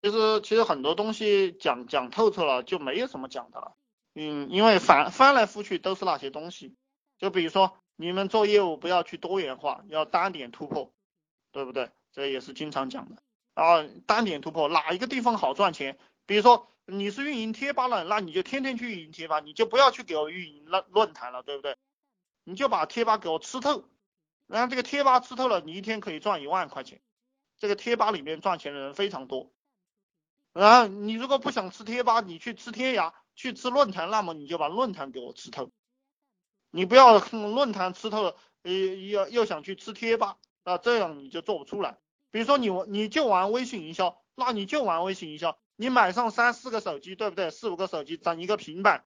其实其实很多东西讲讲透彻了就没有什么讲的了。嗯，因为翻翻来覆去都是那些东西。就比如说你们做业务不要去多元化，要单点突破，对不对？这也是经常讲的啊，单点突破哪一个地方好赚钱？比如说你是运营贴吧了，那你就天天去运营贴吧，你就不要去给我运营论论坛了，对不对？你就把贴吧给我吃透，然后这个贴吧吃透了，你一天可以赚一万块钱。这个贴吧里面赚钱的人非常多。然后你如果不想吃贴吧，你去吃天涯，去吃论坛，那么你就把论坛给我吃透。你不要论坛吃透了，呃，又又想去吃贴吧，啊，这样你就做不出来。比如说你你就玩微信营销，那你就玩微信营销，你买上三四个手机，对不对？四五个手机，整一个平板，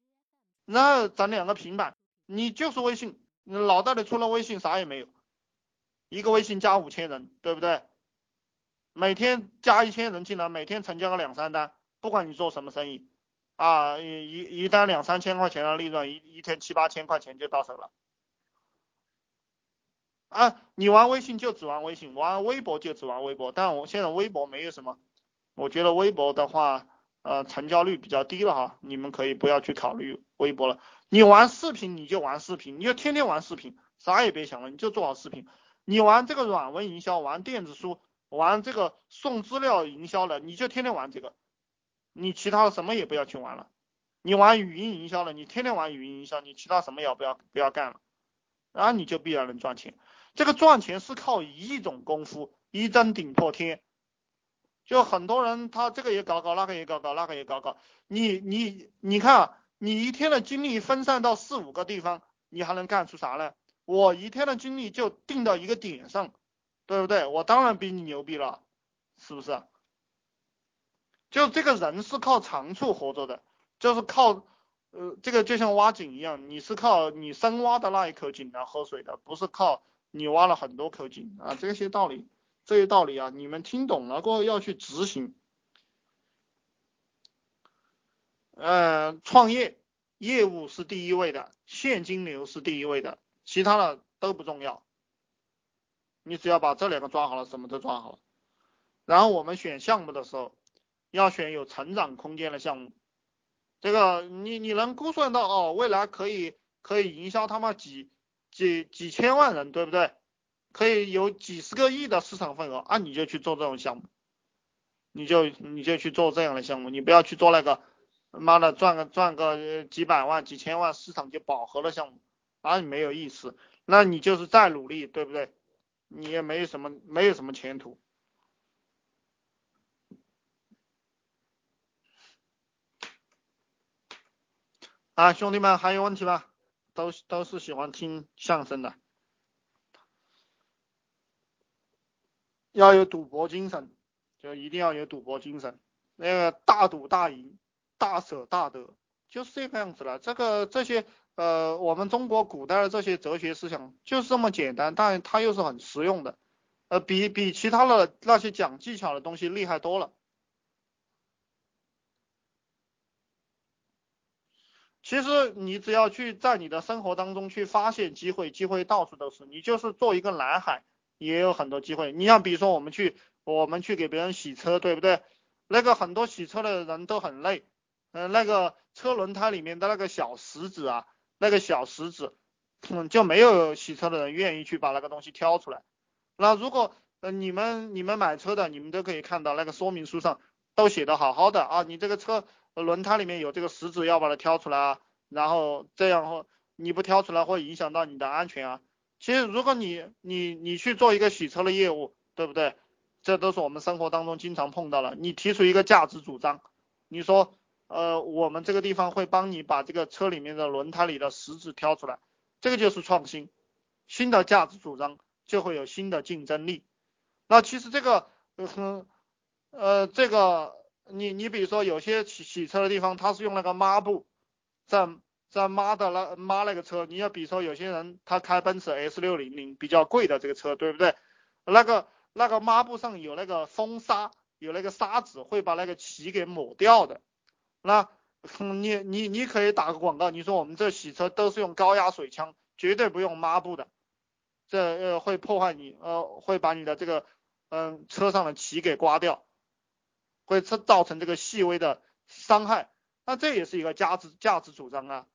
然后整两个平板，你就是微信，脑袋里除了微信啥也没有，一个微信加五千人，对不对？每天加一千人进来，每天成交个两三单，不管你做什么生意，啊，一一单两三千块钱的利润，一一天七八千块钱就到手了。啊，你玩微信就只玩微信，玩微博就只玩微博。但我现在微博没有什么，我觉得微博的话，呃，成交率比较低了哈，你们可以不要去考虑微博了。你玩视频你就玩视频，你就天天玩视频，啥也别想了，你就做好视频。你玩这个软文营销，玩电子书。玩这个送资料营销的，你就天天玩这个，你其他的什么也不要去玩了。你玩语音营销的，你天天玩语音营销，你其他什么也不要不要干了，然后你就必然能赚钱。这个赚钱是靠一种功夫，一针顶破天。就很多人他这个也搞搞，那个也搞搞，那个也搞搞。你你你看啊，你一天的精力分散到四五个地方，你还能干出啥呢？我一天的精力就定到一个点上。对不对？我当然比你牛逼了，是不是？就这个人是靠长处活着的，就是靠，呃，这个就像挖井一样，你是靠你深挖的那一口井来喝水的，不是靠你挖了很多口井啊。这些道理，这些道理啊，你们听懂了过后要去执行。呃，创业业务是第一位的，现金流是第一位的，其他的都不重要。你只要把这两个抓好了，什么都抓好了。然后我们选项目的时候，要选有成长空间的项目。这个你你能估算到哦，未来可以可以营销他妈几几几千万人，对不对？可以有几十个亿的市场份额啊，你就去做这种项目，你就你就去做这样的项目，你不要去做那个妈的赚个赚个几百万几千万市场就饱和的项目，啊，你没有意思。那你就是再努力，对不对？你也没什么，没有什么前途。啊，兄弟们还有问题吗？都都是喜欢听相声的，要有赌博精神，就一定要有赌博精神。那个大赌大赢，大舍大得，就是这个样子了。这个这些。呃，我们中国古代的这些哲学思想就是这么简单，但它又是很实用的，呃，比比其他的那些讲技巧的东西厉害多了。其实你只要去在你的生活当中去发现机会，机会到处都是。你就是做一个蓝海，也有很多机会。你像比如说我们去我们去给别人洗车，对不对？那个很多洗车的人都很累，嗯，那个车轮胎里面的那个小石子啊。那个小石子，嗯，就没有洗车的人愿意去把那个东西挑出来。那如果呃你们你们买车的，你们都可以看到那个说明书上都写的好好的啊，你这个车轮胎里面有这个石子，要把它挑出来啊，然后这样后你不挑出来会影响到你的安全啊。其实如果你你你去做一个洗车的业务，对不对？这都是我们生活当中经常碰到了。你提出一个价值主张，你说。呃，我们这个地方会帮你把这个车里面的轮胎里的石子挑出来，这个就是创新，新的价值主张就会有新的竞争力。那其实这个，呃，呃，这个你你比如说有些洗洗车的地方，他是用那个抹布在在抹的那抹那个车，你要比如说有些人他开奔驰 S 六零零比较贵的这个车，对不对？那个那个抹布上有那个风沙，有那个沙子会把那个漆给抹掉的。那，你你你可以打个广告，你说我们这洗车都是用高压水枪，绝对不用抹布的，这呃会破坏你，呃会把你的这个嗯车上的漆给刮掉，会。会造造成这个细微的伤害，那这也是一个价值价值主张啊，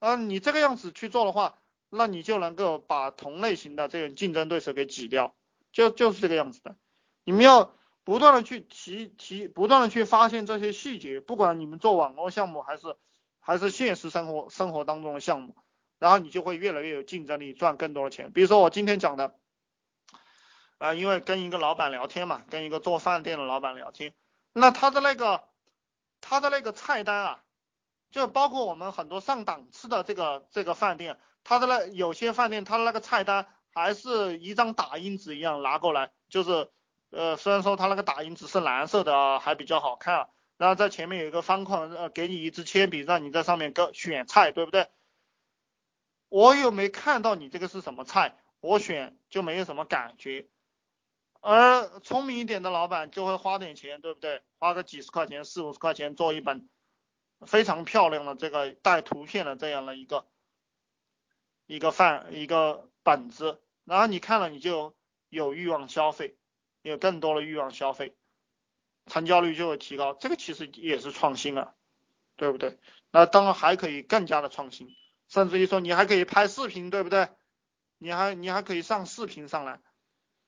啊，你这个样子去做的话，那你就能够把同类型的这种竞争对手给挤掉，就就是这个样子的，你们要不断的去提提，不断的去发现这些细节，不管你们做网络项目还是还是现实生活生活当中的项目，然后你就会越来越有竞争力，赚更多的钱。比如说我今天讲的。啊，因为跟一个老板聊天嘛，跟一个做饭店的老板聊天，那他的那个他的那个菜单啊，就包括我们很多上档次的这个这个饭店，他的那有些饭店他的那个菜单还是一张打印纸一样拿过来，就是呃虽然说他那个打印纸是蓝色的啊还比较好看，啊然后在前面有一个方框，呃给你一支铅笔让你在上面搁选菜，对不对？我又没看到你这个是什么菜，我选就没有什么感觉。而聪明一点的老板就会花点钱，对不对？花个几十块钱、四五十块钱做一本非常漂亮的这个带图片的这样的一个一个饭一个本子，然后你看了你就有欲望消费，有更多的欲望消费，成交率就会提高。这个其实也是创新啊，对不对？那当然还可以更加的创新，甚至于说你还可以拍视频，对不对？你还你还可以上视频上来。